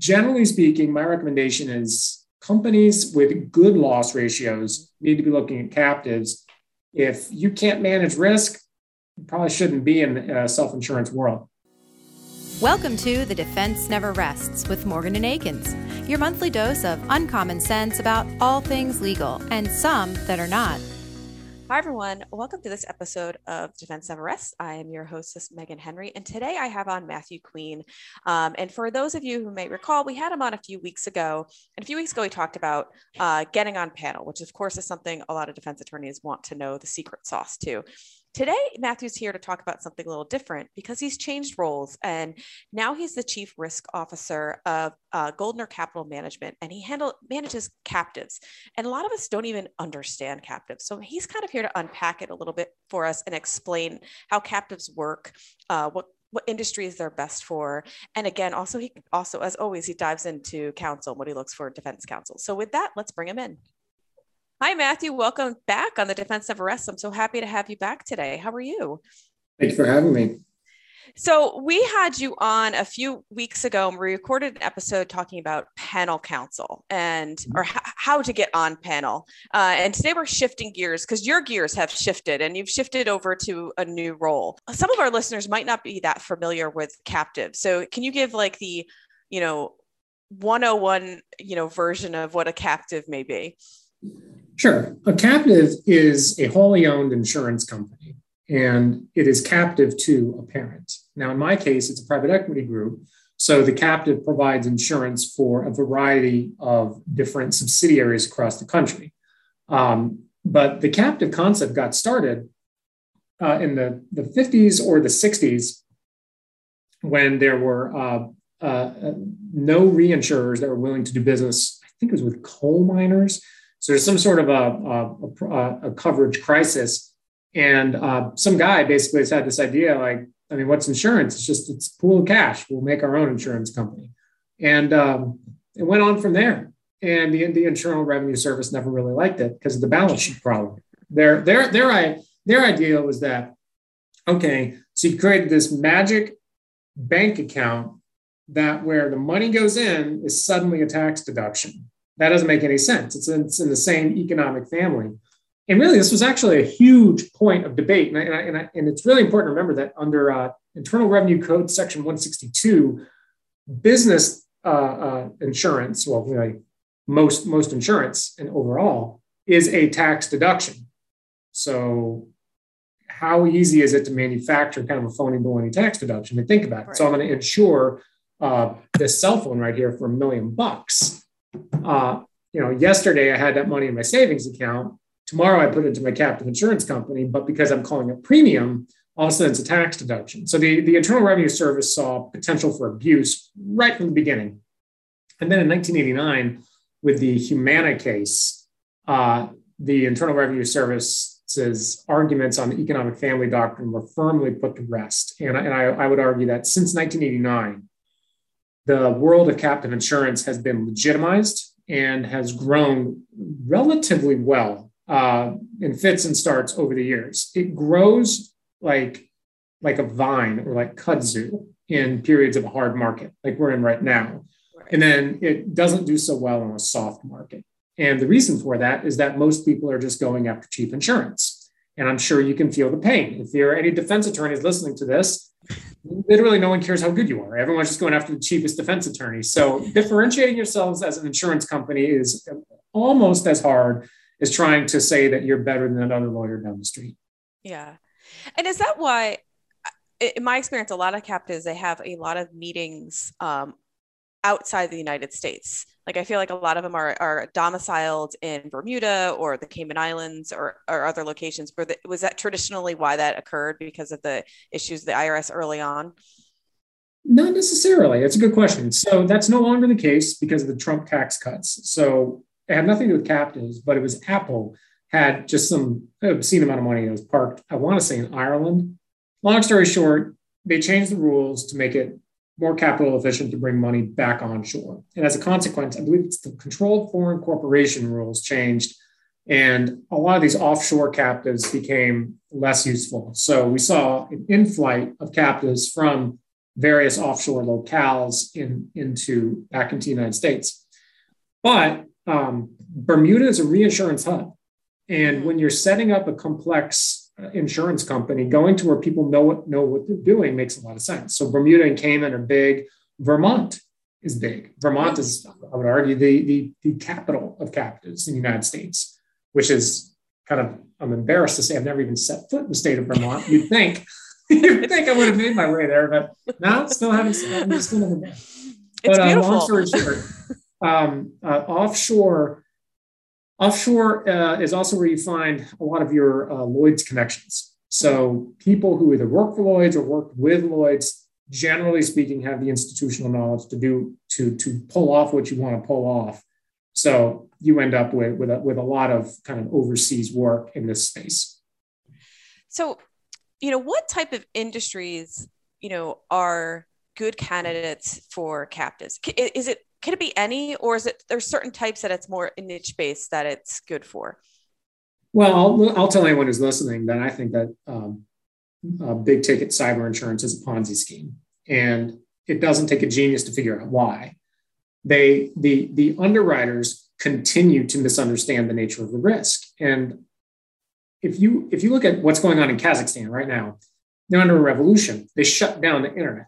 generally speaking, my recommendation is companies with good loss ratios need to be looking at captives. If you can't manage risk, you probably shouldn't be in a self insurance world. Welcome to The Defense Never Rests with Morgan and Akins, your monthly dose of uncommon sense about all things legal and some that are not. Hi, everyone. Welcome to this episode of Defense Never Rests. I am your hostess, Megan Henry, and today I have on Matthew Queen. Um, and for those of you who may recall, we had him on a few weeks ago. And a few weeks ago, he talked about uh, getting on panel, which, of course, is something a lot of defense attorneys want to know the secret sauce to. Today, Matthew's here to talk about something a little different because he's changed roles and now he's the chief risk officer of uh, Goldner Capital Management and he handle manages captives. And a lot of us don't even understand captives. So he's kind of here to unpack it a little bit for us and explain how captives work, uh, what what industries they're best for and again also he also as always he dives into counsel what he looks for defense counsel so with that let's bring him in Hi, Matthew. Welcome back on the Defense Never Rests. I'm so happy to have you back today. How are you? Thanks for having me. So, we had you on a few weeks ago and we recorded an episode talking about panel counsel and mm-hmm. or h- how to get on panel. Uh, and today we're shifting gears because your gears have shifted and you've shifted over to a new role. Some of our listeners might not be that familiar with captive. So, can you give like the, you know, 101, you know, version of what a captive may be? Sure. A captive is a wholly owned insurance company, and it is captive to a parent. Now, in my case, it's a private equity group. So the captive provides insurance for a variety of different subsidiaries across the country. Um, but the captive concept got started uh, in the, the 50s or the 60s when there were uh, uh, no reinsurers that were willing to do business. I think it was with coal miners so there's some sort of a, a, a coverage crisis. And uh, some guy basically has had this idea like, I mean, what's insurance? It's just it's pool of cash. We'll make our own insurance company. And um, it went on from there. And the, the Internal Revenue Service never really liked it because of the balance sheet problem. Their, their, their, their idea was that, okay, so you created this magic bank account that where the money goes in is suddenly a tax deduction. That doesn't make any sense. It's in, it's in the same economic family. And really, this was actually a huge point of debate. And, I, and, I, and, I, and it's really important to remember that under uh, Internal Revenue Code Section 162, business uh, uh, insurance, well, most, most insurance and overall, is a tax deduction. So, how easy is it to manufacture kind of a phony baloney tax deduction? And think about it. Right. So, I'm going to insure uh, this cell phone right here for a million bucks uh, you know, yesterday I had that money in my savings account. Tomorrow I put it into my captive insurance company, but because I'm calling it premium, all of a sudden it's a tax deduction. So the, the Internal Revenue Service saw potential for abuse right from the beginning. And then in 1989, with the Humana case, uh, the Internal Revenue Service's arguments on the economic family doctrine were firmly put to rest. And, and I, I would argue that since 1989, the world of captive insurance has been legitimized and has grown relatively well uh, in fits and starts over the years. It grows like like a vine or like kudzu in periods of a hard market, like we're in right now. And then it doesn't do so well in a soft market. And the reason for that is that most people are just going after cheap insurance. And I'm sure you can feel the pain. If there are any defense attorneys listening to this, literally no one cares how good you are. Everyone's just going after the cheapest defense attorney. So differentiating yourselves as an insurance company is almost as hard as trying to say that you're better than another lawyer down the street. Yeah. And is that why in my experience, a lot of captives, they have a lot of meetings um, outside the United States. Like I feel like a lot of them are, are domiciled in Bermuda or the Cayman Islands or, or other locations. Was that traditionally why that occurred because of the issues the IRS early on? Not necessarily. It's a good question. So that's no longer the case because of the Trump tax cuts. So it had nothing to do with captives, but it was Apple had just some obscene amount of money that was parked, I want to say in Ireland. Long story short, they changed the rules to make it more capital efficient to bring money back onshore. And as a consequence, I believe it's the controlled foreign corporation rules changed. And a lot of these offshore captives became less useful. So we saw an inflight of captives from various offshore locales in, into back into the United States. But um, Bermuda is a reinsurance hub. And when you're setting up a complex insurance company, going to where people know what, know what they're doing makes a lot of sense. So Bermuda and Cayman are big. Vermont is big. Vermont is, I would argue, the, the, the capital of captives in the United States, which is kind of, I'm embarrassed to say I've never even set foot in the state of Vermont. You'd think, you'd think I would have made my way there, but no, still haven't, I'm still never been. But uh, long story short, um, uh, offshore, offshore uh, is also where you find a lot of your uh, Lloyd's connections. So people who either work for Lloyd's or work with Lloyd's generally speaking, have the institutional knowledge to do to to pull off what you want to pull off. So you end up with with a, with a lot of kind of overseas work in this space. So, you know, what type of industries you know are good candidates for captives? Is it can it be any, or is it there's certain types that it's more niche based that it's good for? Well, I'll, I'll tell anyone who's listening that I think that um, uh, big ticket cyber insurance is a Ponzi scheme, and it doesn't take a genius to figure out why. They the the underwriters continue to misunderstand the nature of the risk, and if you if you look at what's going on in Kazakhstan right now, they're under a revolution. They shut down the internet.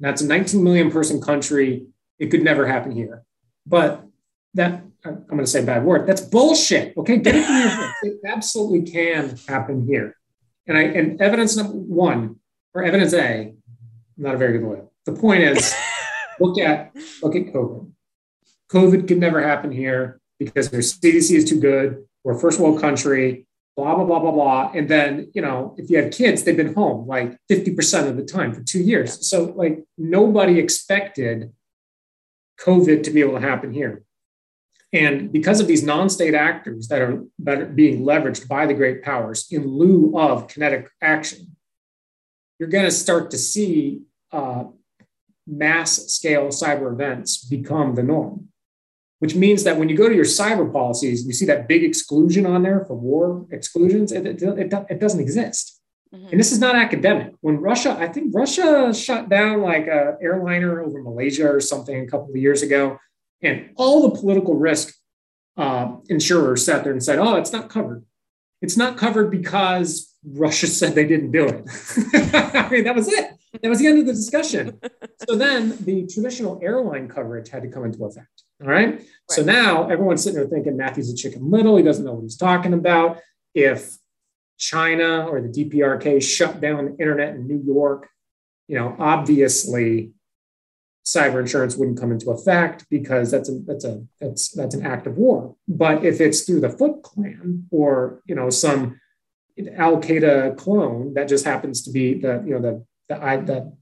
That's a 19 million person country. It could never happen here, but that I'm going to say a bad word. That's bullshit. Okay, get it from your head. It absolutely can happen here. And I and evidence number one or evidence A, I'm not a very good lawyer. The point is, look at look at COVID. COVID could never happen here because their CDC is too good. We're a first world country. Blah blah blah blah blah. And then you know, if you have kids, they've been home like 50% of the time for two years. So like nobody expected COVID to be able to happen here. And because of these non-state actors that are, that are being leveraged by the great powers in lieu of kinetic action, you're going to start to see uh, mass scale cyber events become the norm, which means that when you go to your cyber policies, you see that big exclusion on there for war exclusions, it, it, it, it doesn't exist. Mm-hmm. And this is not academic. When Russia, I think Russia shut down like a airliner over Malaysia or something a couple of years ago and all the political risk uh, insurers sat there and said, oh, it's not covered. It's not covered because Russia said they didn't do it. I mean, that was it. That was the end of the discussion. so then the traditional airline coverage had to come into effect. All right? right. So now everyone's sitting there thinking Matthew's a chicken little. He doesn't know what he's talking about. If China or the DPRK shut down the internet in New York, you know, obviously cyber insurance wouldn't come into effect because that's a that's a that's that's an act of war. But if it's through the Foot Clan or you know some Al Qaeda clone that just happens to be the you know the the I the,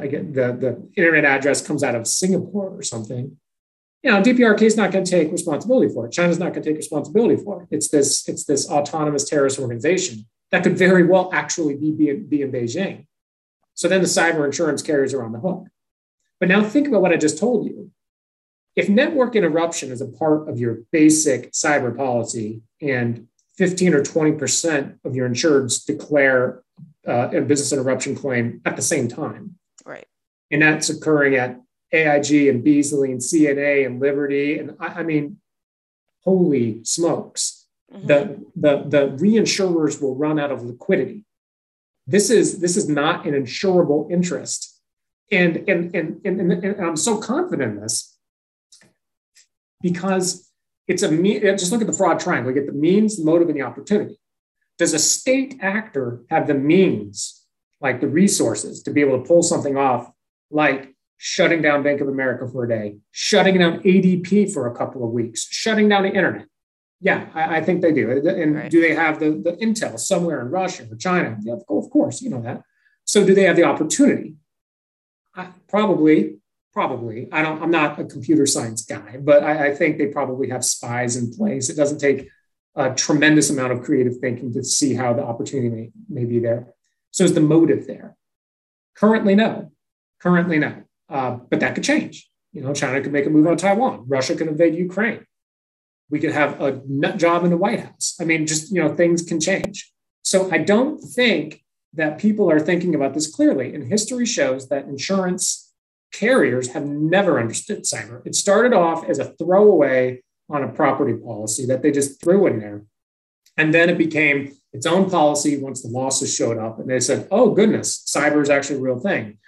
I get the the internet address comes out of Singapore or something. You know, DPRK is not going to take responsibility for it. China's not going to take responsibility for it. It's this it's this autonomous terrorist organization that could very well actually be, be, be in Beijing. So then the cyber insurance carriers are on the hook. But now think about what I just told you. If network interruption is a part of your basic cyber policy and 15 or 20% of your insureds declare uh, a business interruption claim at the same time. Right. And that's occurring at AIG and Beazley and CNA and Liberty. And I, I mean, holy smokes. Mm-hmm. The, the, the reinsurers will run out of liquidity. This is, this is not an insurable interest and, and, and, and, and I'm so confident in this because it's a mean, just look at the fraud triangle. You get the means, the motive, and the opportunity. Does a state actor have the means, like the resources, to be able to pull something off, like shutting down Bank of America for a day, shutting down ADP for a couple of weeks, shutting down the internet? Yeah, I, I think they do. And right. do they have the, the intel somewhere in Russia or China? Yeah, of course, you know that. So do they have the opportunity? probably, probably. I don't. I'm not a computer science guy, but I, I think they probably have spies in place. It doesn't take a tremendous amount of creative thinking to see how the opportunity may, may be there. So is the motive there? Currently, no. Currently, no. Uh, but that could change. You know, China could make a move on Taiwan. Russia could invade Ukraine. We could have a nut job in the White House. I mean, just you know, things can change. So I don't think that people are thinking about this clearly. And history shows that insurance carriers have never understood cyber. It started off as a throwaway on a property policy that they just threw in there. And then it became its own policy once the losses showed up. And they said, oh, goodness, cyber is actually a real thing.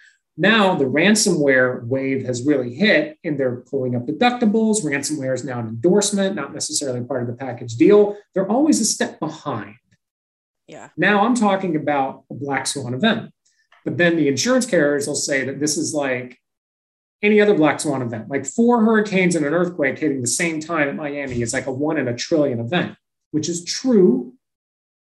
Now the ransomware wave has really hit and they're pulling up deductibles. Ransomware is now an endorsement, not necessarily part of the package deal. They're always a step behind. Yeah. Now I'm talking about a black swan event. But then the insurance carriers will say that this is like any other black swan event, like four hurricanes and an earthquake hitting the same time at Miami is like a one in a trillion event, which is true.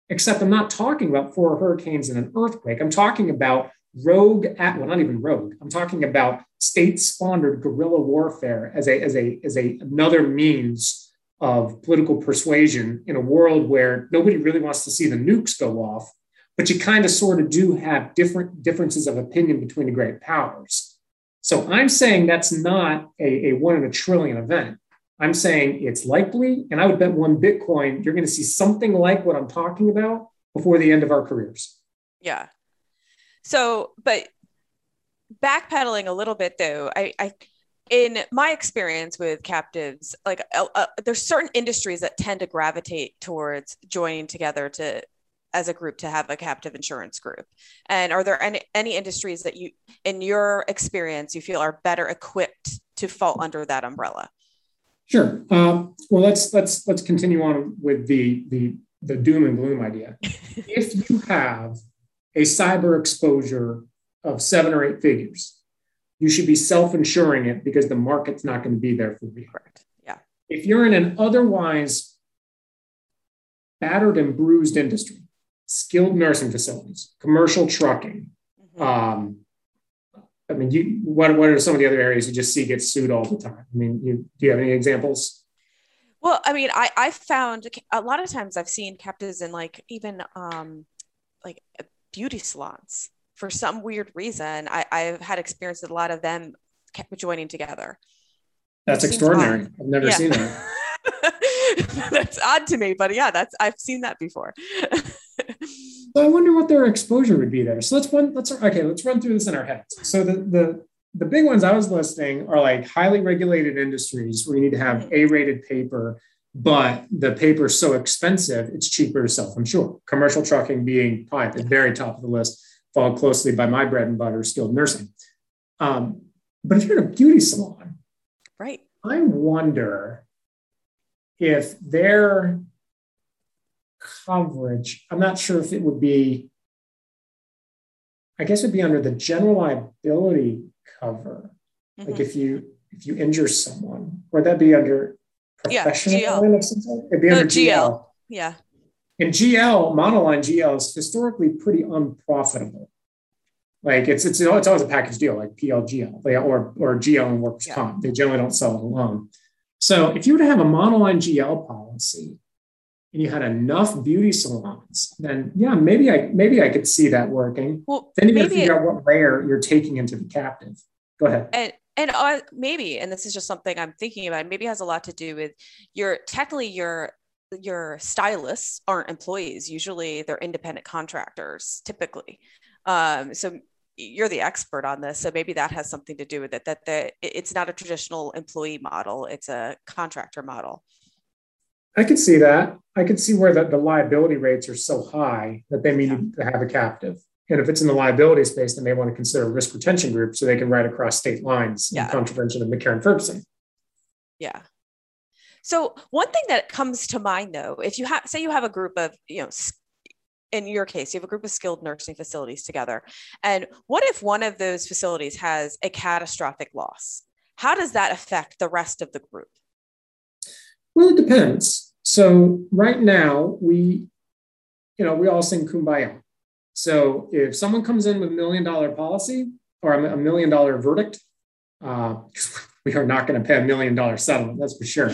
Except I'm not talking about four hurricanes and an earthquake. I'm talking about rogue at well not even rogue. I'm talking about state sponsored guerrilla warfare as a as a as a another means of political persuasion in a world where nobody really wants to see the nukes go off but you kind of sort of do have different differences of opinion between the great powers. So i'm saying that's not a, a one in a trillion event. I'm saying it's likely and i would bet one bitcoin you're going to see something like what i'm talking about before the end of our careers. Yeah so, but backpedaling a little bit though, I, I in my experience with captives, like uh, uh, there's certain industries that tend to gravitate towards joining together to as a group to have a captive insurance group. And are there any, any industries that you, in your experience, you feel are better equipped to fall under that umbrella? Sure. Um, well, let's let's let's continue on with the the the doom and gloom idea. if you have a cyber exposure of seven or eight figures, you should be self insuring it because the market's not going to be there for you. Correct. Yeah. If you're in an otherwise battered and bruised industry, skilled nursing facilities, commercial trucking, mm-hmm. um, I mean, you, what, what are some of the other areas you just see get sued all the time? I mean, you, do you have any examples? Well, I mean, I, I found a lot of times I've seen captives in like even um, like beauty salons for some weird reason. I, I've had experience with a lot of them joining together. That's extraordinary. I've never yeah. seen that. that's odd to me, but yeah, that's I've seen that before. so I wonder what their exposure would be there. So let's one let's okay, let's run through this in our heads. So the the the big ones I was listing are like highly regulated industries where you need to have mm-hmm. A-rated paper but the paper is so expensive, it's cheaper to self insure. Commercial trucking being probably at the very top of the list, followed closely by my bread and butter, skilled nursing. Um, but if you're in a beauty salon, right, I wonder if their coverage, I'm not sure if it would be, I guess it'd be under the general liability cover. Mm-hmm. Like if you if you injure someone, or that be under yeah, line of some type? It'd be under GL. GL. Yeah. And GL, monoline GL is historically pretty unprofitable. Like it's it's it's always a package deal, like PLGL or or GL and workers yeah. comp. They generally don't sell it alone. So if you were to have a monoline GL policy and you had enough beauty salons, then yeah, maybe I maybe I could see that working. Well, then you got to figure it, out what layer you're taking into the captive. Go ahead. And and uh, maybe and this is just something i'm thinking about maybe has a lot to do with your technically your your stylists aren't employees. Usually they're independent contractors typically. Um, so you're the expert on this so maybe that has something to do with it that the it's not a traditional employee model it's a contractor model. I could see that. I could see where the, the liability rates are so high that they need yeah. to have a captive and if it's in the liability space, they may want to consider a risk retention group so they can ride across state lines yeah. in contravention of McCarran-Ferguson. Yeah. So one thing that comes to mind though, if you have say you have a group of, you know, in your case, you have a group of skilled nursing facilities together. And what if one of those facilities has a catastrophic loss? How does that affect the rest of the group? Well, it depends. So right now we, you know, we all sing kumbaya. So if someone comes in with a million dollar policy or a million dollar verdict, uh, we are not going to pay a million dollar settlement, that's for sure.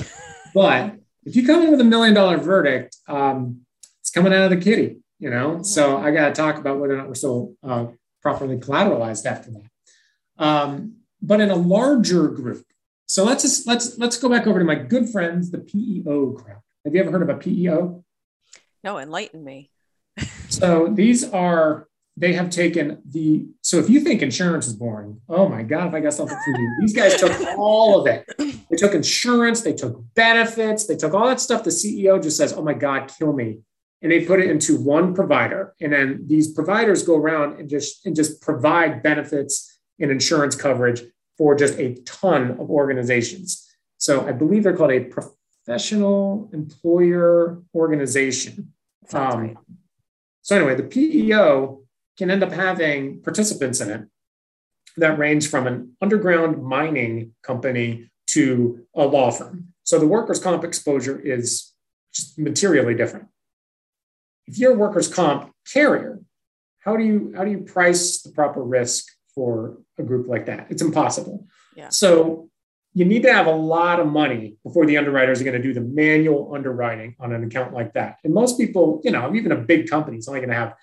But if you come in with a million dollar verdict, um, it's coming out of the kitty, you know? Mm-hmm. So I got to talk about whether or not we're still uh, properly collateralized after that. Um, but in a larger group, so let's just let's let's go back over to my good friends, the PEO crowd. Have you ever heard of a PEO? No, enlighten me so these are they have taken the so if you think insurance is boring, oh my God, if I got something for you. These guys took all of it. They took insurance, they took benefits, they took all that stuff. The CEO just says, Oh my God, kill me. And they put it into one provider. And then these providers go around and just and just provide benefits and insurance coverage for just a ton of organizations. So I believe they're called a professional employer organization. Um, right. So anyway, the PEO can end up having participants in it that range from an underground mining company to a law firm. So the workers' comp exposure is materially different. If you're a workers' comp carrier, how do you how do you price the proper risk for a group like that? It's impossible. Yeah. So you need to have a lot of money before the underwriters are going to do the manual underwriting on an account like that. And most people, you know, even a big company is only going to have,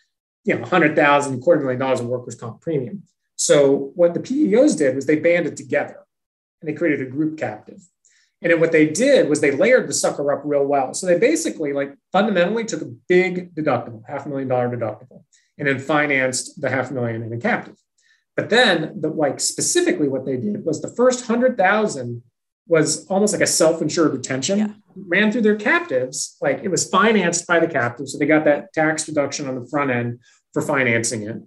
you know, 100,000, quarter million dollars of workers' comp premium. So what the PEOs did was they banded together and they created a group captive. And then what they did was they layered the sucker up real well. So they basically, like, fundamentally took a big deductible, half a million dollar deductible, and then financed the half million in a captive. But then, the, like specifically, what they did was the first hundred thousand was almost like a self-insured retention. Yeah. Ran through their captives, like it was financed by the captive, so they got that tax deduction on the front end for financing it.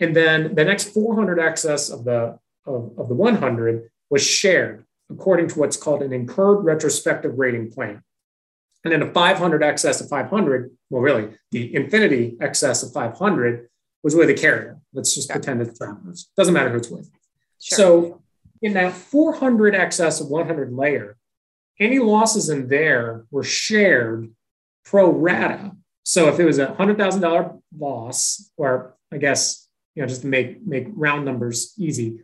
And then the next 400 excess of the of, of the 100 was shared according to what's called an incurred retrospective rating plan. And then a 500 excess of 500, well, really the infinity excess of 500 was with a carrier. Let's just pretend it's travelers. Doesn't matter who it's with. Sure. So in that 400 excess of 100 layer, any losses in there were shared pro rata. So if it was a $100,000 loss, or I guess, you know, just to make, make round numbers easy,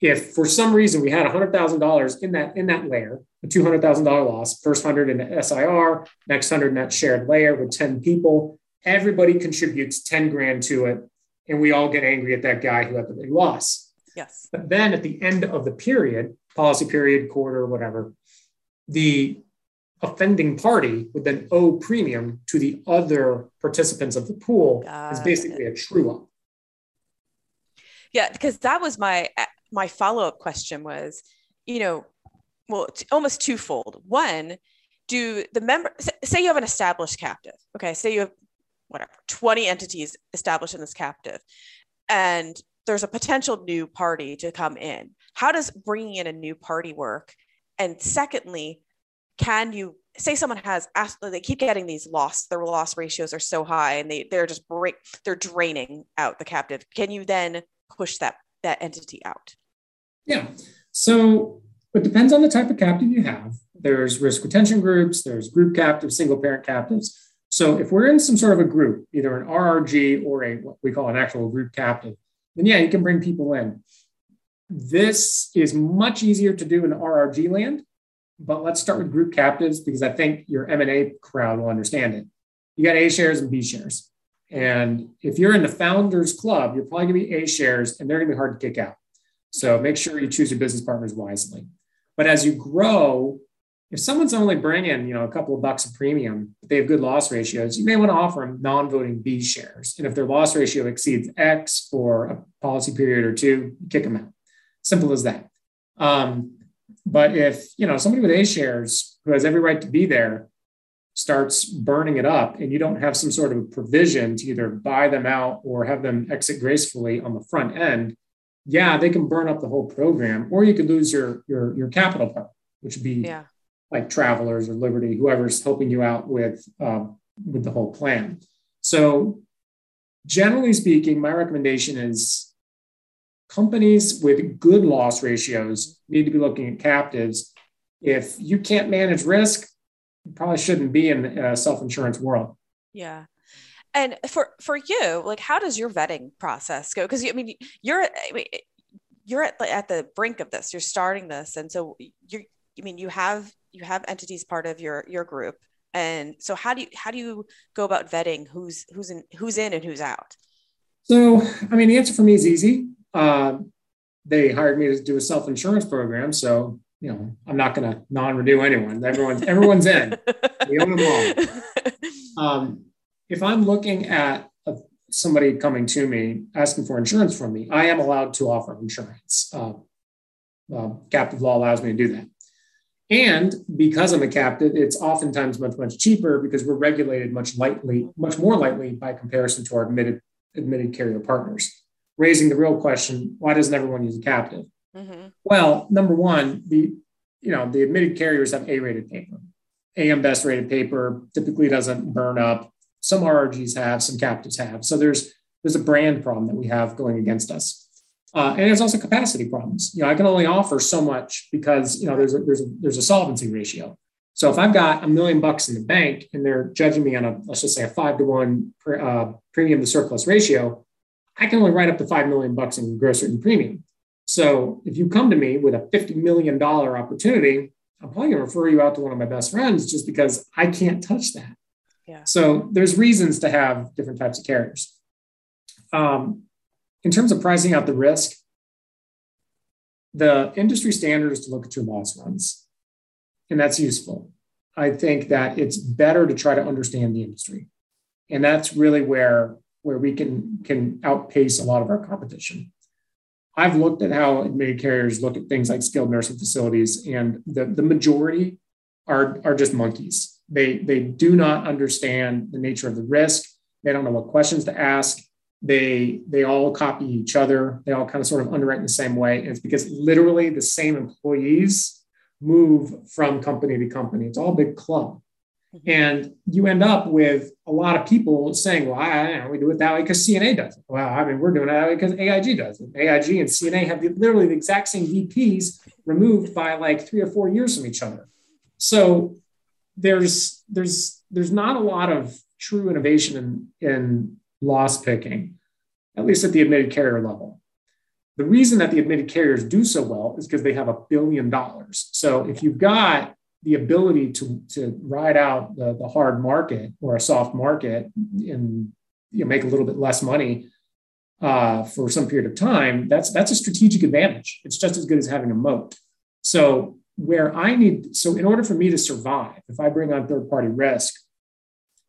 if for some reason we had $100,000 in that, in that layer, a $200,000 loss, first 100 in the SIR, next 100 in that shared layer with 10 people, everybody contributes 10 grand to it and we all get angry at that guy who had the big loss. Yes. But then at the end of the period, policy period, quarter, whatever, the offending party would then owe premium to the other participants of the pool Got is basically it. a true up. Yeah, because that was my uh, my follow up question was, you know, well, almost twofold. One, do the member say you have an established captive? Okay, say you have whatever 20 entities established in this captive. And there's a potential new party to come in. How does bringing in a new party work? And secondly can you say someone has asked they keep getting these loss their loss ratios are so high and they they're just break they're draining out the captive. Can you then push that that entity out? Yeah. So it depends on the type of captive you have. There's risk retention groups there's group captives single parent captives so if we're in some sort of a group, either an RRG or a what we call an actual group captive, then yeah, you can bring people in. This is much easier to do in RRG land, but let's start with group captives because I think your M&A crowd will understand it. You got A shares and B shares. And if you're in the founders club, you're probably going to be A shares and they're going to be hard to kick out. So make sure you choose your business partners wisely. But as you grow, if someone's only bringing, you know, a couple of bucks of premium, but they have good loss ratios, you may want to offer them non-voting B shares. And if their loss ratio exceeds X for a policy period or two, kick them out. Simple as that. Um, but if you know somebody with A shares who has every right to be there starts burning it up, and you don't have some sort of provision to either buy them out or have them exit gracefully on the front end, yeah, they can burn up the whole program, or you could lose your your your capital part, which would be yeah like Travelers or Liberty, whoever's helping you out with um, with the whole plan. So, generally speaking, my recommendation is companies with good loss ratios need to be looking at captives. If you can't manage risk, you probably shouldn't be in a self insurance world. Yeah. And for for you, like, how does your vetting process go? Because I mean, you're I mean, you're at the, at the brink of this. You're starting this, and so you I mean, you have you have entities part of your your group. And so how do you how do you go about vetting who's who's in who's in and who's out? So i mean the answer for me is easy. Uh, they hired me to do a self-insurance program. So you know i'm not going to non-renew anyone. Everyone's everyone's in. We own them all. Um, if i'm looking at a, somebody coming to me asking for insurance from me, I am allowed to offer insurance. Uh, uh, captive law allows me to do that. And because I'm a captive, it's oftentimes much, much cheaper because we're regulated much lightly, much more lightly by comparison to our admitted, admitted carrier partners. Raising the real question, why doesn't everyone use a captive? Mm-hmm. Well, number one, the you know the admitted carriers have A-rated paper. AM best rated paper typically doesn't burn up. Some RRGs have, some captives have. So there's there's a brand problem that we have going against us. Uh, and there's also capacity problems. You know, I can only offer so much because you know there's a, there's a, there's a solvency ratio. So if I've got a million bucks in the bank and they're judging me on a let's just say a five to one uh, premium to surplus ratio, I can only write up to five million bucks in gross written premium. So if you come to me with a fifty million dollar opportunity, I'm probably going to refer you out to one of my best friends just because I can't touch that. Yeah. So there's reasons to have different types of carriers. Um, in terms of pricing out the risk, the industry standard is to look at your loss runs, and that's useful. I think that it's better to try to understand the industry, and that's really where where we can can outpace a lot of our competition. I've looked at how admitted carriers look at things like skilled nursing facilities, and the, the majority are, are just monkeys. They, they do not understand the nature of the risk. They don't know what questions to ask they they all copy each other. They all kind of sort of underwrite in the same way. And it's because literally the same employees move from company to company. It's all a big club. Mm-hmm. and you end up with a lot of people saying well I, don't know, we do it that way because cna does it. Well i mean we're doing it that way because aig does it. Aig and cna have the, literally the exact same vps removed by like three or four years from each other. So there's there's there's not a lot of true innovation in in loss picking, at least at the admitted carrier level. The reason that the admitted carriers do so well is because they have a billion dollars. So if you've got the ability to, to ride out the, the hard market or a soft market and you know, make a little bit less money uh, for some period of time, that's that's a strategic advantage. It's just as good as having a moat. So where I need, so in order for me to survive, if I bring on third party risk,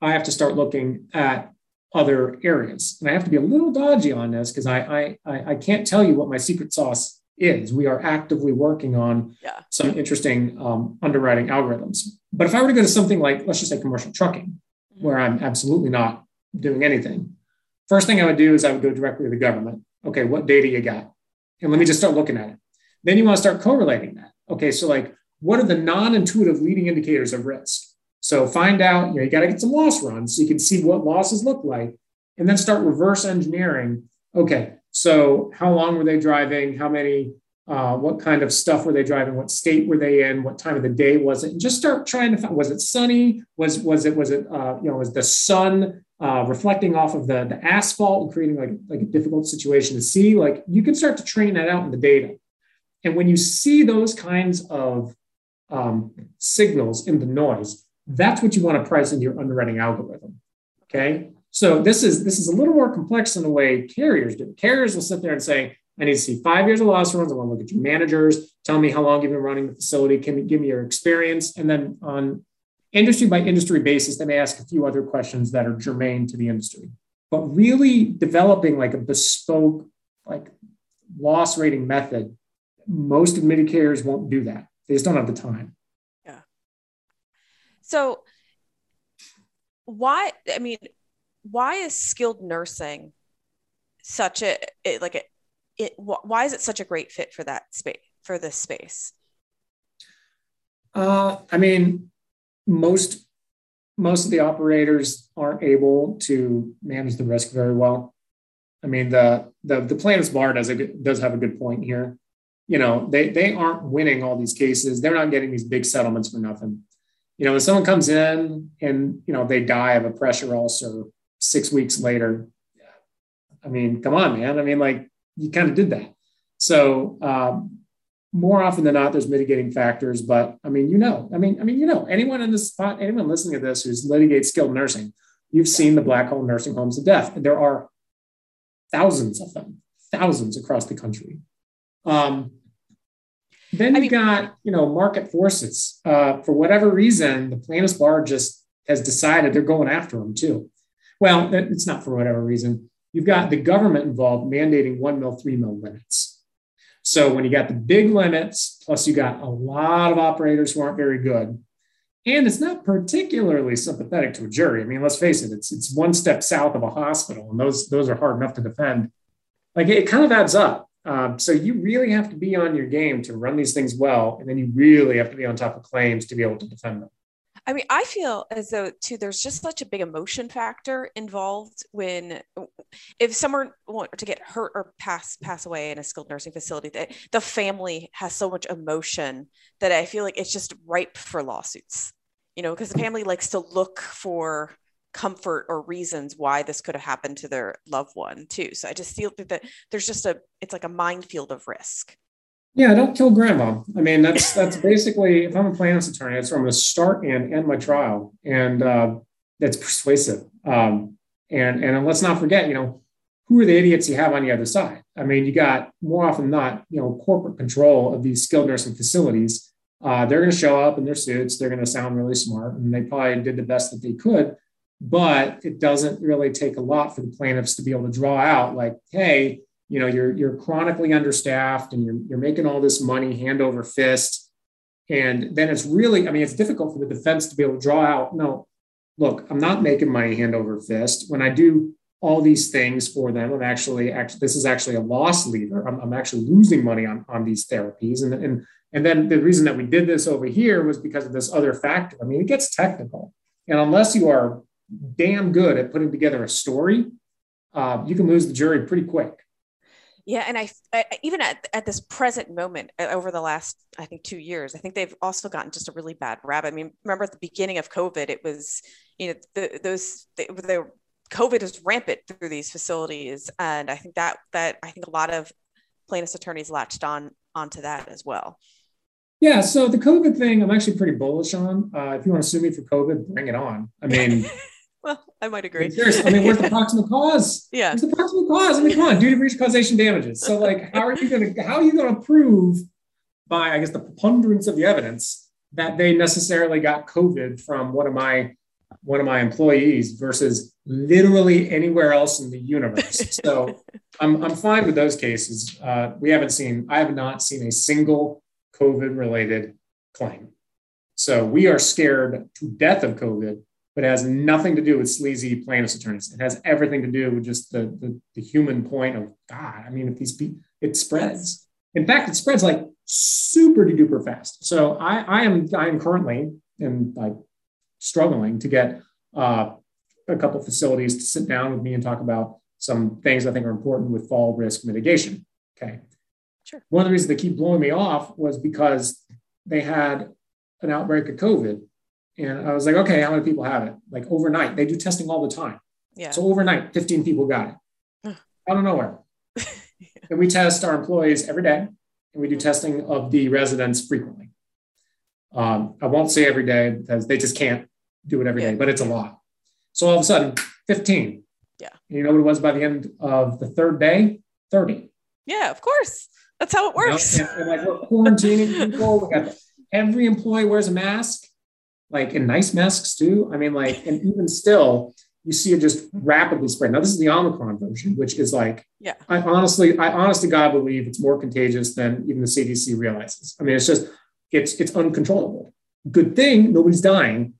I have to start looking at other areas. And I have to be a little dodgy on this because I, I I can't tell you what my secret sauce is. We are actively working on yeah. some interesting um, underwriting algorithms. But if I were to go to something like, let's just say commercial trucking, mm-hmm. where I'm absolutely not doing anything, first thing I would do is I would go directly to the government. Okay, what data you got? And let me just start looking at it. Then you want to start correlating that. Okay, so like, what are the non intuitive leading indicators of risk? So find out, you know, you got to get some loss runs so you can see what losses look like and then start reverse engineering. Okay, so how long were they driving? How many, uh, what kind of stuff were they driving? What state were they in? What time of the day was it? And just start trying to find, was it sunny? Was, was it, was it, uh, you know, was the sun uh, reflecting off of the, the asphalt and creating like, like a difficult situation to see? Like you can start to train that out in the data. And when you see those kinds of um, signals in the noise, that's what you want to price into your underwriting algorithm. Okay. So this is this is a little more complex than the way carriers do. Carriers will sit there and say, I need to see five years of loss runs. I want to look at your managers. Tell me how long you've been running the facility. Can you give me your experience? And then on industry by industry basis, they may ask a few other questions that are germane to the industry. But really developing like a bespoke, like loss rating method, most admitted carriers won't do that. They just don't have the time. So why I mean, why is skilled nursing such a it, like a, it why is it such a great fit for that space for this space? Uh, I mean, most most of the operators aren't able to manage the risk very well. I mean, the the the plaintiff's bar does a does have a good point here. You know, they they aren't winning all these cases. They're not getting these big settlements for nothing you know, when someone comes in and, you know, they die of a pressure ulcer six weeks later, I mean, come on, man. I mean, like you kind of did that. So um, more often than not, there's mitigating factors, but I mean, you know, I mean, I mean, you know, anyone in this spot, anyone listening to this who's litigates skilled nursing, you've seen the black hole nursing homes of death. There are thousands of them, thousands across the country. Um, then you got, you know, market forces. Uh, for whatever reason, the plaintiff's bar just has decided they're going after them too. Well, it's not for whatever reason. you've got the government involved mandating one mil, three mil limits. So when you got the big limits, plus you got a lot of operators who aren't very good, and it's not particularly sympathetic to a jury. I mean, let's face it, it's it's one step south of a hospital, and those those are hard enough to defend. Like it kind of adds up. Um, so you really have to be on your game to run these things well, and then you really have to be on top of claims to be able to defend them. I mean, I feel as though too there's just such a big emotion factor involved when if someone were to get hurt or pass pass away in a skilled nursing facility, that the family has so much emotion that I feel like it's just ripe for lawsuits. You know, because the family likes to look for comfort or reasons why this could have happened to their loved one too. So I just feel that there's just a it's like a minefield of risk. Yeah, don't kill grandma. I mean, that's that's basically if I'm a plaintiff's attorney, that's where I'm going to start and end my trial, and uh, that's persuasive. Um, and and let's not forget, you know, who are the idiots you have on the other side? I mean, you got more often than not, you know, corporate control of these skilled nursing facilities. Uh, they're going to show up in their suits. They're going to sound really smart, and they probably did the best that they could. But it doesn't really take a lot for the plaintiffs to be able to draw out, like, hey, you know you're you're chronically understaffed and you're, you're making all this money hand over fist. And then it's really i mean it's difficult for the defense to be able to draw out no look i'm not making money hand over fist. When i do all these things for them i'm actually actually this is actually a loss leader. I'm, I'm actually losing money on, on these therapies. And, and and then the reason that we did this over here was because of this other factor. I mean it gets technical. And unless you are damn good at putting together a story uh, you can lose the jury pretty quick yeah, and I, I, even at, at this present moment uh, over the last I think two years, I think they've also gotten just a really bad rap. I mean, remember at the beginning of COVID, it was you know the, those the, the COVID was rampant through these facilities, and I think that that I think a lot of plaintiffs' attorneys latched on onto that as well. Yeah, so the COVID thing, I'm actually pretty bullish on. Uh, if you want to sue me for COVID, bring it on. I mean. Well, I might agree. Seriously, I mean, where's the proximate cause? Yeah. Where's the proximate cause? I mean, come on, duty breach causation damages. So, like, how are you going to how are you going to prove by, I guess, the preponderance of the evidence that they necessarily got COVID from one of my one of my employees versus literally anywhere else in the universe? So, I'm I'm fine with those cases. Uh, we haven't seen I have not seen a single COVID related claim. So we are scared to death of COVID but it has nothing to do with sleazy plaintiffs attorneys. It has everything to do with just the, the, the human point of God. I mean, if these people, it spreads. In fact, it spreads like super duper fast. So I, I am I am currently and like struggling to get uh, a couple facilities to sit down with me and talk about some things I think are important with fall risk mitigation. Okay. Sure. One of the reasons they keep blowing me off was because they had an outbreak of COVID and I was like, okay, how many people have it? Like overnight, they do testing all the time. Yeah. So overnight, 15 people got it out of nowhere. and we test our employees every day, and we do mm-hmm. testing of the residents frequently. Um, I won't say every day because they just can't do it every yeah. day, but it's a lot. So all of a sudden, 15. Yeah. And you know what it was by the end of the third day? 30. Yeah, of course. That's how it works. You know? and, and like we're quarantining people. We got every employee wears a mask like in nice masks too. I mean, like, and even still, you see it just rapidly spread. Now, this is the Omicron version, which is like, yeah, I honestly, I honestly, God believe it's more contagious than even the CDC realizes. I mean, it's just, it's it's uncontrollable. Good thing nobody's dying,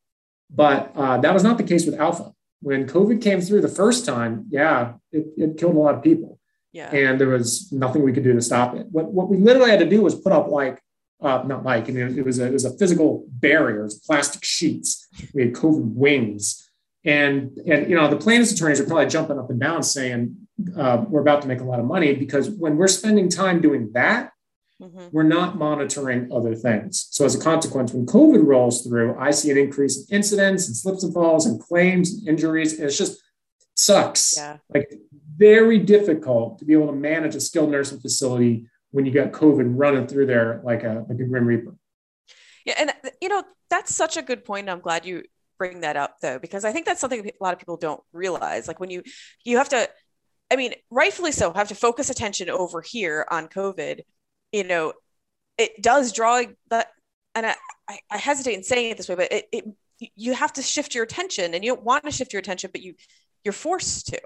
but uh, that was not the case with Alpha. When COVID came through the first time, yeah, it, it killed a lot of people. Yeah. And there was nothing we could do to stop it. What, what we literally had to do was put up like uh, not like, I mean, it was a, it was a physical barrier, it was plastic sheets. We had COVID wings. And, and you know, the plaintiffs' attorneys are probably jumping up and down saying, uh, we're about to make a lot of money because when we're spending time doing that, mm-hmm. we're not monitoring other things. So as a consequence, when COVID rolls through, I see an increase in incidents and slips and falls and claims and injuries. And it's just sucks. Yeah. Like very difficult to be able to manage a skilled nursing facility when you got COVID running through there like a like a grim reaper. Yeah, and you know that's such a good point. I'm glad you bring that up though, because I think that's something a lot of people don't realize. Like when you you have to, I mean, rightfully so, have to focus attention over here on COVID. You know, it does draw that, and I, I hesitate in saying it this way, but it, it you have to shift your attention, and you don't want to shift your attention, but you you're forced to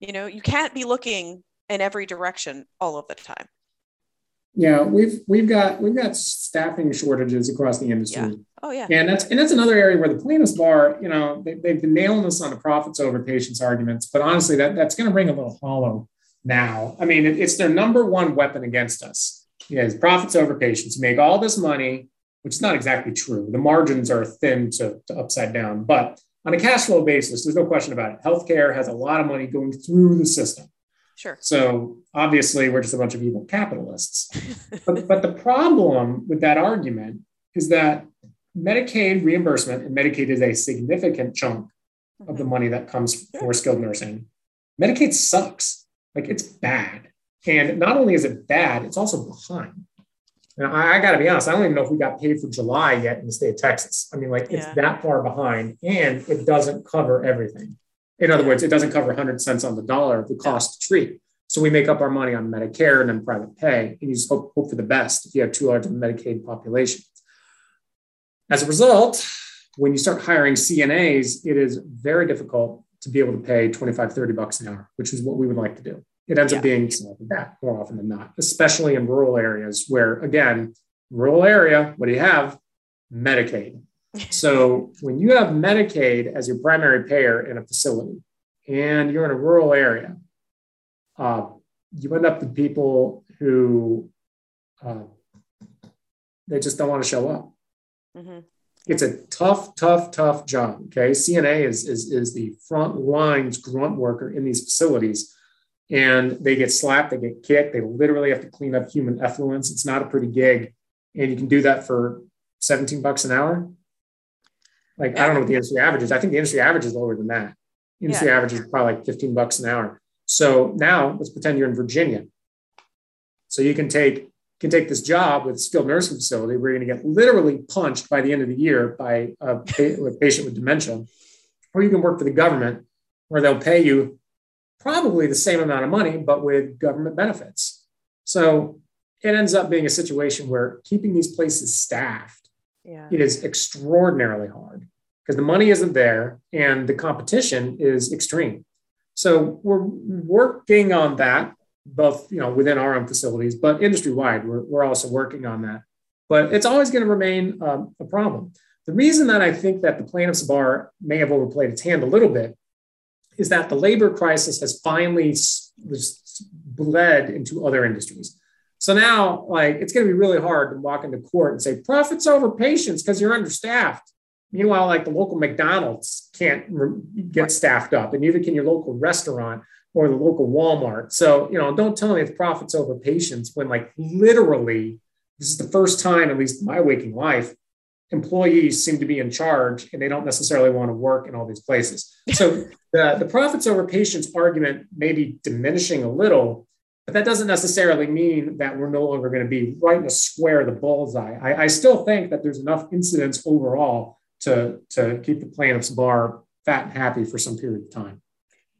You know, you can't be looking in every direction all of the time. Yeah, we've we've got we've got staffing shortages across the industry. Yeah. Oh yeah. And that's and that's another area where the plaintiffs bar, you know, they, they've been nailing us on the profits over patients arguments, but honestly, that that's going to ring a little hollow now. I mean, it, it's their number one weapon against us. Yeah, profits over patients. You make all this money, which is not exactly true. The margins are thin to, to upside down, but on a cash flow basis, there's no question about it. Healthcare has a lot of money going through the system. Sure. So obviously, we're just a bunch of evil capitalists. but, but the problem with that argument is that Medicaid reimbursement, and Medicaid is a significant chunk of the mm-hmm. money that comes for skilled nursing. Medicaid sucks. Like it's bad. And not only is it bad, it's also behind. Now, I, I got to be honest, I don't even know if we got paid for July yet in the state of Texas. I mean, like it's that far behind and it doesn't cover everything. In other words, it doesn't cover 100 cents on the dollar of the cost to treat. So we make up our money on Medicare and then private pay, and you just hope, hope for the best if you have too large of a Medicaid population. As a result, when you start hiring CNAs, it is very difficult to be able to pay 25, 30 bucks an hour, which is what we would like to do. It ends yeah. up being that more often than not, especially in rural areas where, again, rural area, what do you have? Medicaid. So when you have Medicaid as your primary payer in a facility and you're in a rural area, uh, you end up with people who uh, they just don't want to show up. Mm-hmm. It's a tough, tough, tough job. Okay, CNA is, is is the front lines grunt worker in these facilities, and they get slapped, they get kicked, they literally have to clean up human effluence. It's not a pretty gig, and you can do that for 17 bucks an hour like I don't know what the industry average is. I think the industry average is lower than that. The industry yeah. average is probably like 15 bucks an hour. So now let's pretend you're in Virginia. So you can take can take this job with a skilled nursing facility where you're going to get literally punched by the end of the year by a, a patient with dementia, or you can work for the government where they'll pay you probably the same amount of money, but with government benefits. So it ends up being a situation where keeping these places staffed yeah. it is extraordinarily hard because the money isn't there and the competition is extreme. So we're working on that, both you know within our own facilities, but industry wide, we're, we're also working on that. But it's always going to remain um, a problem. The reason that I think that the plaintiffs bar may have overplayed its hand a little bit is that the labor crisis has finally bled into other industries. So now, like, it's going to be really hard to walk into court and say profits over patients because you're understaffed. Meanwhile, like the local McDonald's can't get staffed up, and neither can your local restaurant or the local Walmart. So, you know, don't tell me it's profits over patients when, like, literally, this is the first time, at least in my waking life, employees seem to be in charge and they don't necessarily want to work in all these places. So, the, the profits over patients argument may be diminishing a little, but that doesn't necessarily mean that we're no longer going to be right in the square of the bullseye. I, I still think that there's enough incidents overall to to keep the plaintiff's bar fat and happy for some period of time.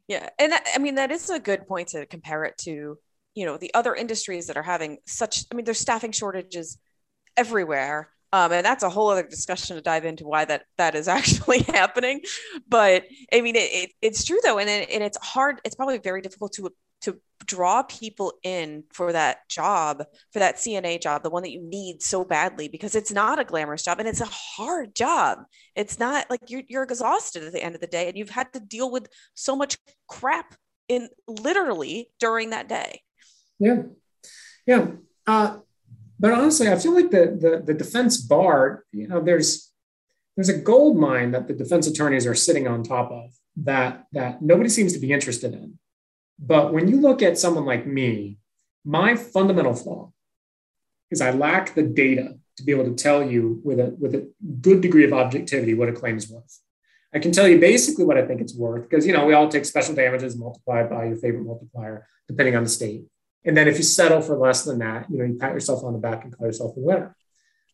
Yeah, and I mean that is a good point to compare it to you know the other industries that are having such. I mean, there's staffing shortages everywhere. Um, and that's a whole other discussion to dive into why that that is actually happening. But I mean, it, it, it's true though, and it, and it's hard. It's probably very difficult to to draw people in for that job, for that CNA job, the one that you need so badly, because it's not a glamorous job and it's a hard job. It's not like you're, you're exhausted at the end of the day and you've had to deal with so much crap in literally during that day. Yeah. Yeah. Uh, but honestly, I feel like the, the, the defense bar, you know, there's, there's a gold mine that the defense attorneys are sitting on top of that, that nobody seems to be interested in but when you look at someone like me, my fundamental flaw is I lack the data to be able to tell you with a, with a good degree of objectivity what a claim is worth. I can tell you basically what I think it's worth because you know we all take special damages multiplied by your favorite multiplier depending on the state. And then if you settle for less than that, you know you pat yourself on the back and call yourself a winner.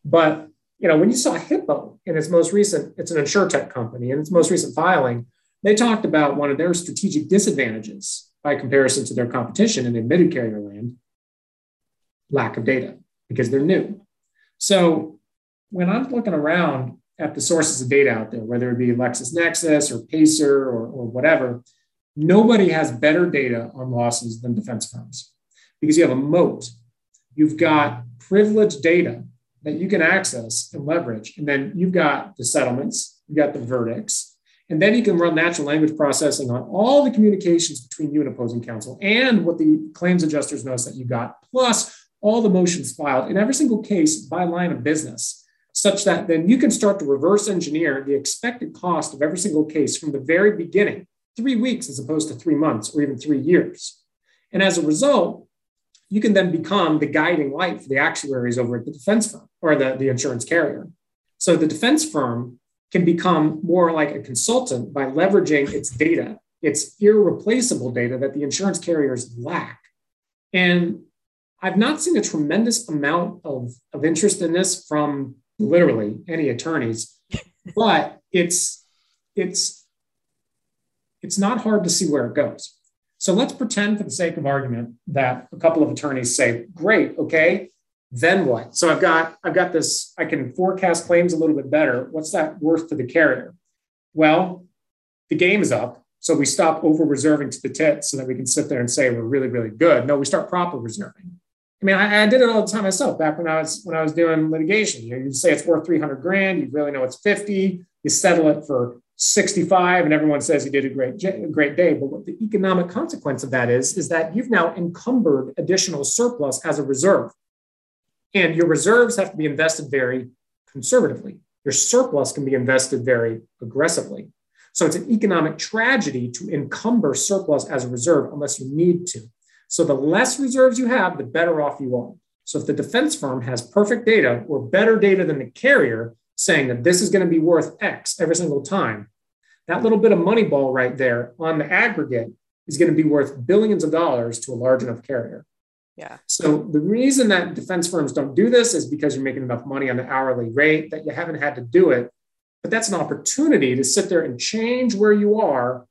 But you know when you saw Hippo in its most recent, it's an insurtech company in its most recent filing, they talked about one of their strategic disadvantages by comparison to their competition in admitted carrier land, lack of data because they're new. So when I'm looking around at the sources of data out there, whether it be LexisNexis or Pacer or, or whatever, Nobody has better data on losses than defense firms because you have a moat. You've got privileged data that you can access and leverage. And then you've got the settlements, you've got the verdicts, and then you can run natural language processing on all the communications between you and opposing counsel and what the claims adjusters knows that you got, plus all the motions filed in every single case by line of business, such that then you can start to reverse engineer the expected cost of every single case from the very beginning three weeks as opposed to three months or even three years. And as a result, you can then become the guiding light for the actuaries over at the defense firm or the, the insurance carrier. So the defense firm can become more like a consultant by leveraging its data, its irreplaceable data that the insurance carriers lack. And I've not seen a tremendous amount of, of interest in this from literally any attorneys, but it's it's it's not hard to see where it goes. So let's pretend, for the sake of argument, that a couple of attorneys say, "Great, okay, then what?" So I've got I've got this. I can forecast claims a little bit better. What's that worth to the carrier? Well, the game is up. So we stop over reserving to the tit so that we can sit there and say we're really, really good. No, we start proper reserving. I mean, I, I, did it all the time myself back when I was when I was doing litigation. You know, you say it's worth 300 grand, you really know it's 50, you settle it for 65 and everyone says you did a great, great day. But what the economic consequence of that is, is that you've now encumbered additional surplus as a reserve. And your reserves have to be invested very conservatively. Your surplus can be invested very aggressively. So it's an economic tragedy to encumber surplus as a reserve unless you need to. So the less reserves you have, the better off you are. So if the defense firm has perfect data or better data than the carrier, saying that this is going to be worth X every single time, that little bit of money ball right there on the aggregate is going to be worth billions of dollars to a large enough carrier. Yeah. So the reason that defense firms don't do this is because you're making enough money on the hourly rate that you haven't had to do it. But that's an opportunity to sit there and change where you are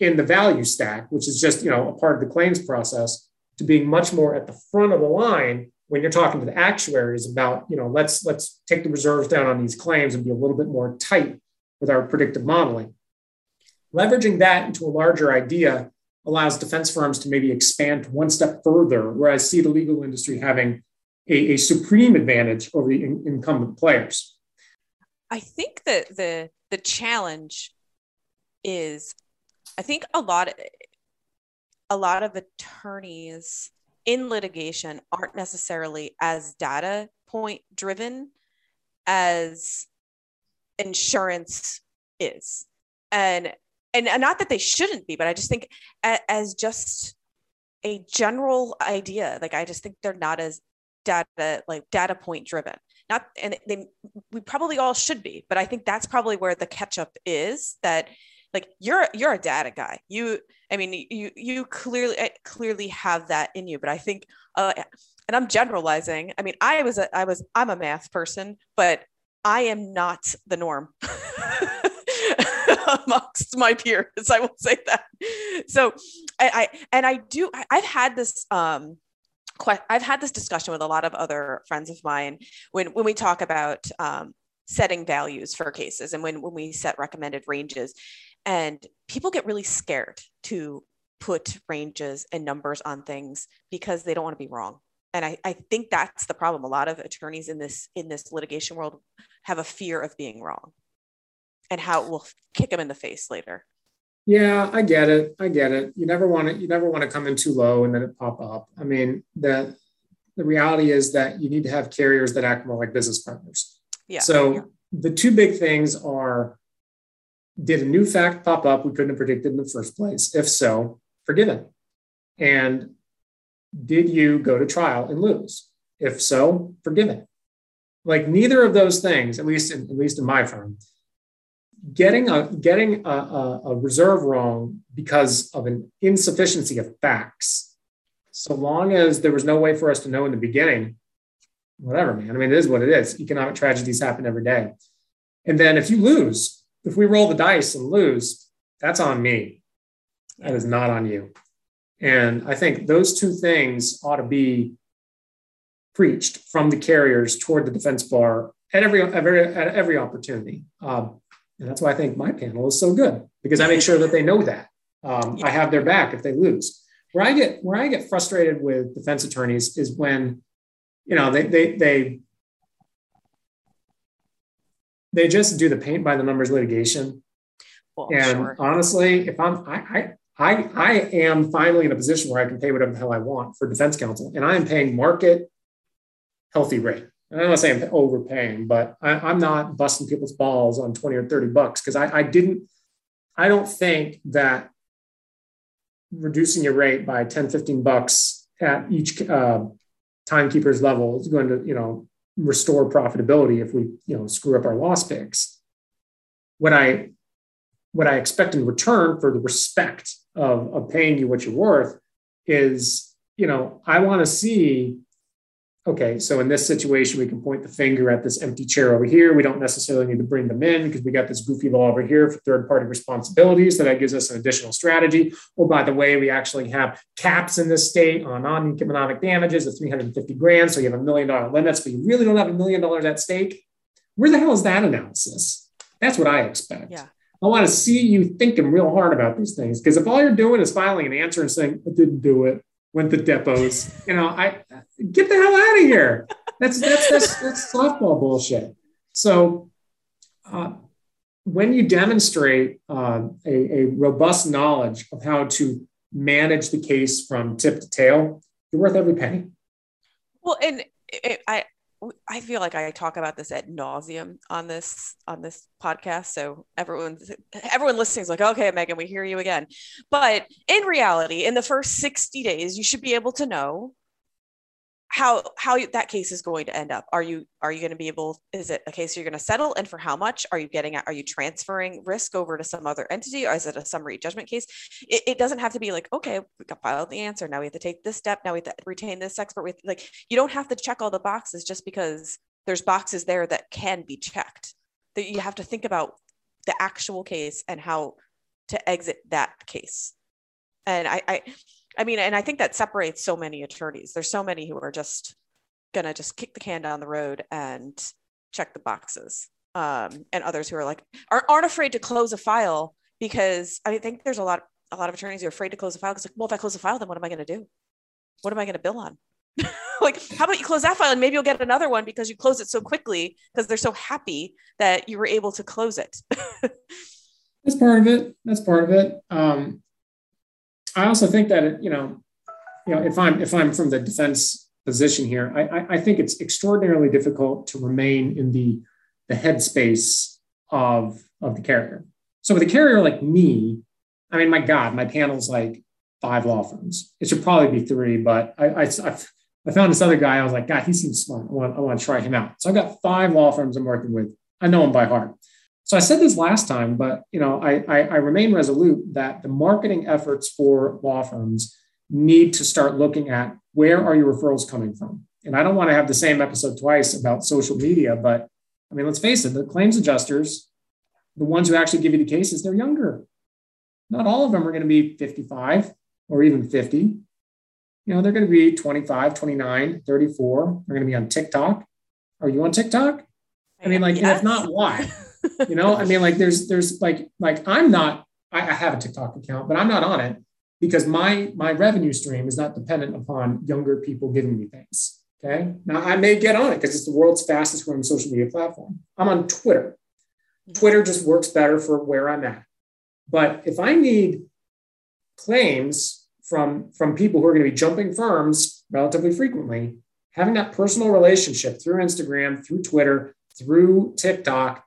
in the value stack, which is just you know a part of the claims process, to being much more at the front of the line when you're talking to the actuaries about, you know, let's let's take the reserves down on these claims and be a little bit more tight with our predictive modeling. Leveraging that into a larger idea allows defense firms to maybe expand one step further, where I see the legal industry having a, a supreme advantage over the in, incumbent players. I think that the the challenge is, I think a lot a lot of attorneys in litigation aren't necessarily as data point driven as insurance is and and not that they shouldn't be but i just think as just a general idea like i just think they're not as data like data point driven. Not and they we probably all should be but i think that's probably where the catch up is that like you're you're a data guy. You i mean you you clearly eh, clearly have that in you but i think uh, and i'm generalizing. I mean i was a, i was i'm a math person but i am not the norm amongst my peers i will say that so I, I and i do i've had this um I've had this discussion with a lot of other friends of mine when when we talk about um, setting values for cases and when when we set recommended ranges and people get really scared to put ranges and numbers on things because they don't want to be wrong. And I, I think that's the problem. A lot of attorneys in this in this litigation world have a fear of being wrong and how it will kick them in the face later. Yeah, I get it. I get it. You never want to you never want to come in too low and then it pop up. I mean, that the reality is that you need to have carriers that act more like business partners. Yeah. So yeah. the two big things are did a new fact pop up we couldn't have predicted in the first place? If so, forgiven. And did you go to trial and lose? If so, forgiven. Like neither of those things, at least in, at least in my firm, getting a getting a, a, a reserve wrong because of an insufficiency of facts. So long as there was no way for us to know in the beginning, whatever, man. I mean, it is what it is. Economic tragedies happen every day. And then if you lose, if we roll the dice and lose, that's on me. That is not on you. And I think those two things ought to be preached from the carriers toward the defense bar at every every at every opportunity. Um, and that's why I think my panel is so good because I make sure that they know that. Um, I have their back if they lose. Where I get where I get frustrated with defense attorneys is when, you know, they they they they just do the paint by the numbers litigation. Well, and sure. honestly, if I'm I, I I I am finally in a position where I can pay whatever the hell I want for defense counsel, and I am paying market healthy rate. And I'm not saying I'm overpaying, but I, am not busting people's balls on 20 or 30 bucks because I, I didn't, I don't think that reducing your rate by 10, 15 bucks at each uh, timekeeper's level is going to, you know, restore profitability if we, you know, screw up our loss picks. What I, what I expect in return for the respect of, of paying you what you're worth is, you know, I want to see okay, so in this situation, we can point the finger at this empty chair over here. We don't necessarily need to bring them in because we got this goofy law over here for third party responsibilities. So that gives us an additional strategy. Oh, by the way, we actually have caps in this state on non economic damages of 350 grand. So you have a million dollar limits, but you really don't have a million dollars at stake. Where the hell is that analysis? That's what I expect. Yeah. I want to see you thinking real hard about these things because if all you're doing is filing an answer and saying, I didn't do it, went to depos. You know, I get the hell out of here. That's that's that's, that's softball bullshit. So, uh, when you demonstrate uh, a, a robust knowledge of how to manage the case from tip to tail, you're worth every penny. Well, and it, I I feel like I talk about this at nauseum on this on this podcast. So everyone everyone listening is like, okay, Megan, we hear you again. But in reality, in the first 60 days, you should be able to know how how that case is going to end up. Are you are you going to be able is it a case you're going to settle and for how much? Are you getting are you transferring risk over to some other entity? Or is it a summary judgment case? It, it doesn't have to be like okay we got filed the answer. Now we have to take this step. Now we have to retain this expert. With like you don't have to check all the boxes just because there's boxes there that can be checked. That you have to think about the actual case and how to exit that case. And I, I I mean, and I think that separates so many attorneys. There's so many who are just gonna just kick the can down the road and check the boxes, um, and others who are like aren't, aren't afraid to close a file because I think there's a lot a lot of attorneys who are afraid to close a file because like, well, if I close a file, then what am I to do? What am I to bill on? like, how about you close that file and maybe you'll get another one because you close it so quickly because they're so happy that you were able to close it. That's part of it. That's part of it. Um, I also think that you know, you know, if I'm if I'm from the defense position here, I, I think it's extraordinarily difficult to remain in the the headspace of of the carrier. So with a carrier like me, I mean, my God, my panel's like five law firms. It should probably be three, but I, I, I found this other guy. I was like, God, he seems smart. I want, I want to try him out. So I've got five law firms I'm working with. I know him by heart. So I said this last time, but you know, I, I, I remain resolute that the marketing efforts for law firms need to start looking at where are your referrals coming from. And I don't want to have the same episode twice about social media, but I mean, let's face it, the claims adjusters, the ones who actually give you the cases, they're younger. Not all of them are going to be 55 or even 50. You know, they're going to be 25, 29, 34. They're going to be on TikTok. Are you on TikTok? I mean, like, yes. if not, why? you know, I mean, like there's there's like like I'm not I, I have a TikTok account, but I'm not on it because my my revenue stream is not dependent upon younger people giving me things. Okay. Now I may get on it because it's the world's fastest growing social media platform. I'm on Twitter. Twitter just works better for where I'm at. But if I need claims from from people who are going to be jumping firms relatively frequently, having that personal relationship through Instagram, through Twitter, through TikTok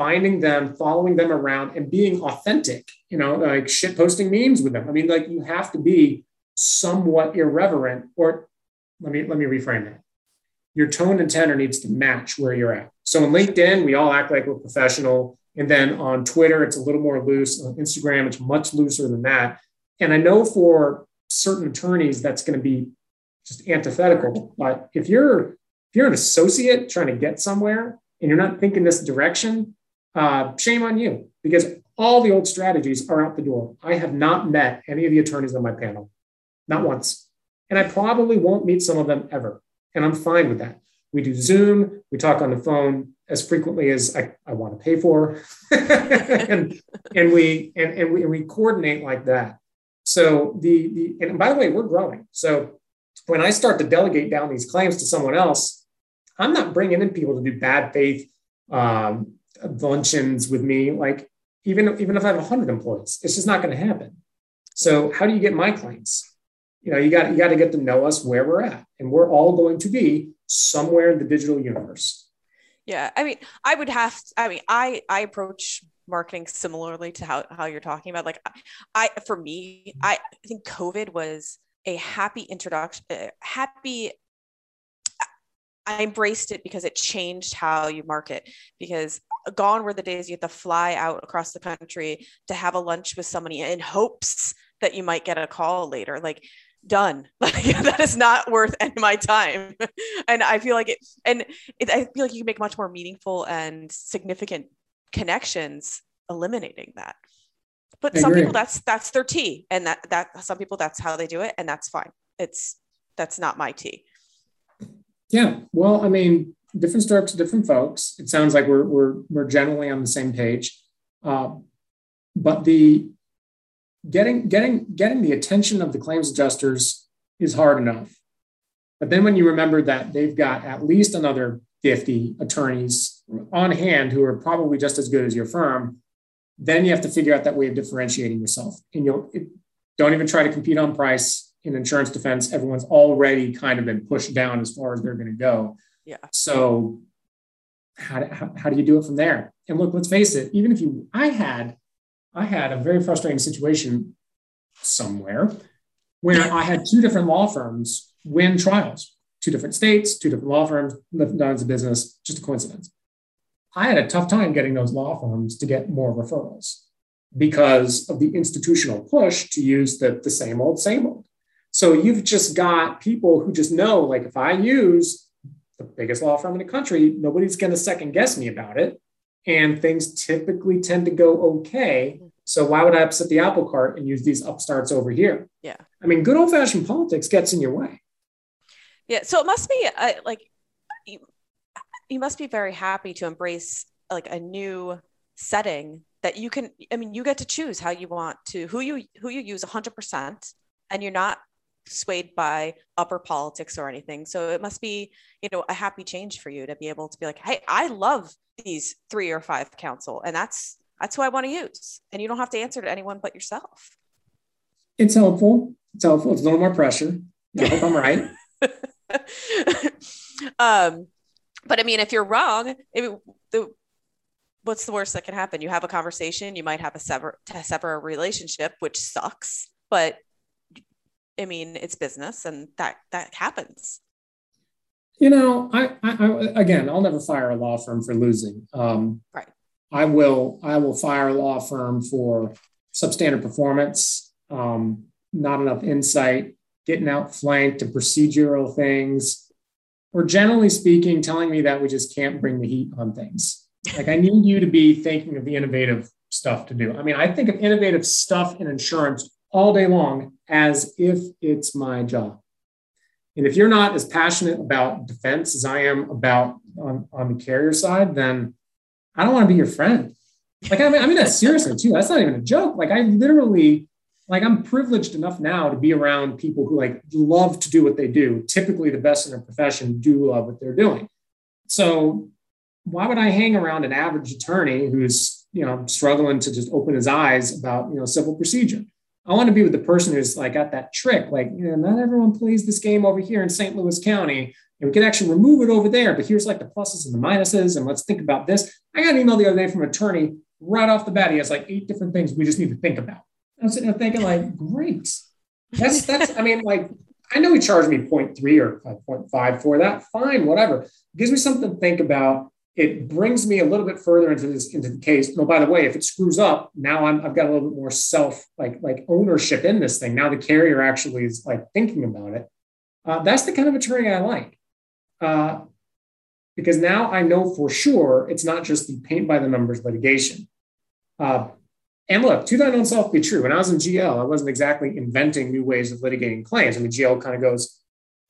finding them, following them around, and being authentic, you know, like shit posting memes with them. I mean, like you have to be somewhat irreverent, or let me let me reframe that. Your tone and tenor needs to match where you're at. So in LinkedIn, we all act like we're professional. And then on Twitter, it's a little more loose. On Instagram, it's much looser than that. And I know for certain attorneys, that's going to be just antithetical. But if you're if you're an associate trying to get somewhere and you're not thinking this direction, uh, shame on you because all the old strategies are out the door. I have not met any of the attorneys on my panel, not once. And I probably won't meet some of them ever. And I'm fine with that. We do Zoom. We talk on the phone as frequently as I, I want to pay for, and and we and, and we and we coordinate like that. So the the and by the way, we're growing. So when I start to delegate down these claims to someone else, I'm not bringing in people to do bad faith um, luncheons with me. Like even even if I have 100 employees, it's just not going to happen. So how do you get my clients? You know, you got you got to get to know us where we're at, and we're all going to be somewhere in the digital universe. Yeah, I mean, I would have. I mean, I I approach marketing similarly to how how you're talking about. Like, I for me, I think COVID was a happy introduction, uh, happy I embraced it because it changed how you market. Because gone were the days you had to fly out across the country to have a lunch with somebody in hopes that you might get a call later. Like, done. Like, that is not worth any of my time. and I feel like it, and it, I feel like you can make much more meaningful and significant connections eliminating that. But I some agree. people that's that's their tea, and that that some people that's how they do it, and that's fine. It's that's not my tea. Yeah. Well, I mean, different strokes, different folks. It sounds like we're we're we're generally on the same page. Uh, but the getting getting getting the attention of the claims adjusters is hard enough. But then when you remember that they've got at least another 50 attorneys on hand who are probably just as good as your firm, then you have to figure out that way of differentiating yourself. And it, don't even try to compete on price in insurance defense, everyone's already kind of been pushed down as far as they're going to go. Yeah. So how, how, how do you do it from there? And look, let's face it, even if you, I had, I had a very frustrating situation somewhere where I had two different law firms win trials, two different states, two different law firms, different lines of business, just a coincidence. I had a tough time getting those law firms to get more referrals because of the institutional push to use the, the same old, same old. So you've just got people who just know, like, if I use the biggest law firm in the country, nobody's going to second guess me about it. And things typically tend to go okay. So why would I upset the apple cart and use these upstarts over here? Yeah. I mean, good old fashioned politics gets in your way. Yeah. So it must be uh, like you, you must be very happy to embrace like a new setting that you can i mean you get to choose how you want to who you who you use 100% and you're not swayed by upper politics or anything. So it must be, you know, a happy change for you to be able to be like, hey, I love these three or five counsel, and that's that's who I want to use. And you don't have to answer to anyone but yourself. It's helpful. It's helpful. It's a little more pressure. I hope I'm right. um, but I mean, if you're wrong, if the what's the worst that can happen? You have a conversation. You might have a sever to sever a relationship, which sucks. But I mean, it's business, and that that happens. You know, I, I, I again, I'll never fire a law firm for losing. Um, right. I will I will fire a law firm for substandard performance, um, not enough insight, getting outflanked to procedural things, or generally speaking, telling me that we just can't bring the heat on things. Like I need you to be thinking of the innovative stuff to do. I mean, I think of innovative stuff in insurance all day long as if it's my job. And if you're not as passionate about defense as I am about on, on the carrier side, then I don't want to be your friend. Like, I mean, I mean that seriously too. That's not even a joke. Like, I literally, like, I'm privileged enough now to be around people who like love to do what they do. Typically, the best in their profession do love what they're doing. So, why would I hang around an average attorney who's you know struggling to just open his eyes about you know civil procedure? I want to be with the person who's like got that trick. Like, you know, not everyone plays this game over here in St. Louis County. And we can actually remove it over there, but here's like the pluses and the minuses. And let's think about this. I got an email the other day from an attorney right off the bat. He has like eight different things we just need to think about. I'm sitting there thinking, like, great. That's that's, I mean, like, I know he charged me 0.3 or 5.5 for that. Fine, whatever. It gives me something to think about it brings me a little bit further into this into the case. No, by the way, if it screws up, now i have got a little bit more self like like ownership in this thing. Now the carrier actually is like thinking about it. Uh, that's the kind of attorney I like, uh, because now I know for sure it's not just the paint by the numbers litigation. Uh, and look, to thine own self be true. When I was in GL, I wasn't exactly inventing new ways of litigating claims. I mean, GL kind of goes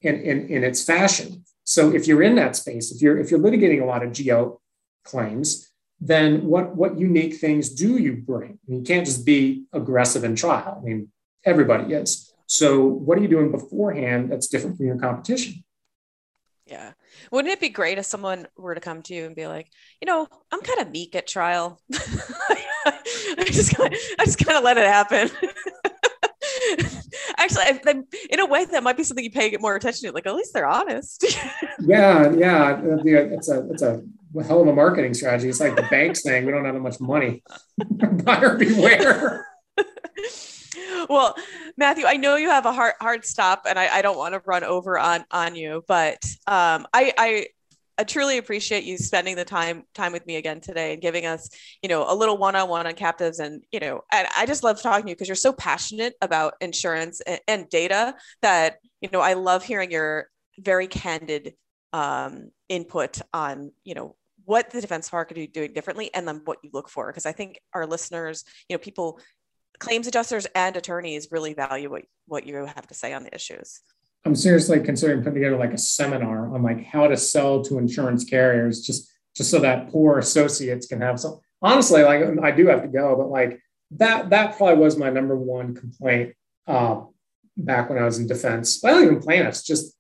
in, in, in its fashion. So if you're in that space, if you're if you're litigating a lot of GL claims, then what what unique things do you bring? You can't just be aggressive in trial. I mean, everybody is. So what are you doing beforehand that's different from your competition? Yeah. Wouldn't it be great if someone were to come to you and be like, you know, I'm kind of meek at trial. I just kind of, I just kind of let it happen. Actually, I, I, in a way, that might be something you pay more attention to. Like, at least they're honest. yeah, yeah, it's a it's a hell of a marketing strategy. It's like the bank saying we don't have that much money. Buyer beware. well, Matthew, I know you have a hard hard stop, and I, I don't want to run over on on you, but um, I, I I truly appreciate you spending the time time with me again today and giving us, you know, a little one-on-one on captives. And, you know, and I just love talking to you because you're so passionate about insurance and, and, data that, you know, I love hearing your very candid um, input on, you know, what the defense could be doing differently and then what you look for. Because I think our listeners, you know, people, claims adjusters and attorneys really value what, what you have to say on the issues. I'm seriously considering putting together like a seminar on like how to sell to insurance carriers, just just so that poor associates can have some. Honestly, like I do have to go, but like that that probably was my number one complaint uh, back when I was in defense. Don't even plaintiffs, just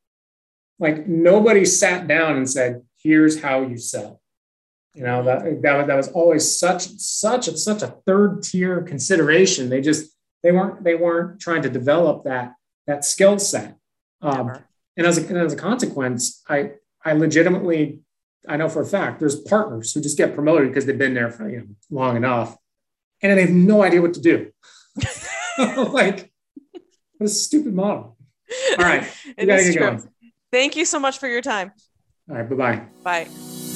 like nobody sat down and said, "Here's how you sell." You know that that, that was always such such a, such a third tier consideration. They just they weren't they weren't trying to develop that that skill set. Um, and as a, and as a consequence, I I legitimately I know for a fact there's partners who just get promoted because they've been there for you know long enough, and they have no idea what to do. like, what a stupid model. All right, it is true. Going. Thank you so much for your time. All right, bye-bye. Bye.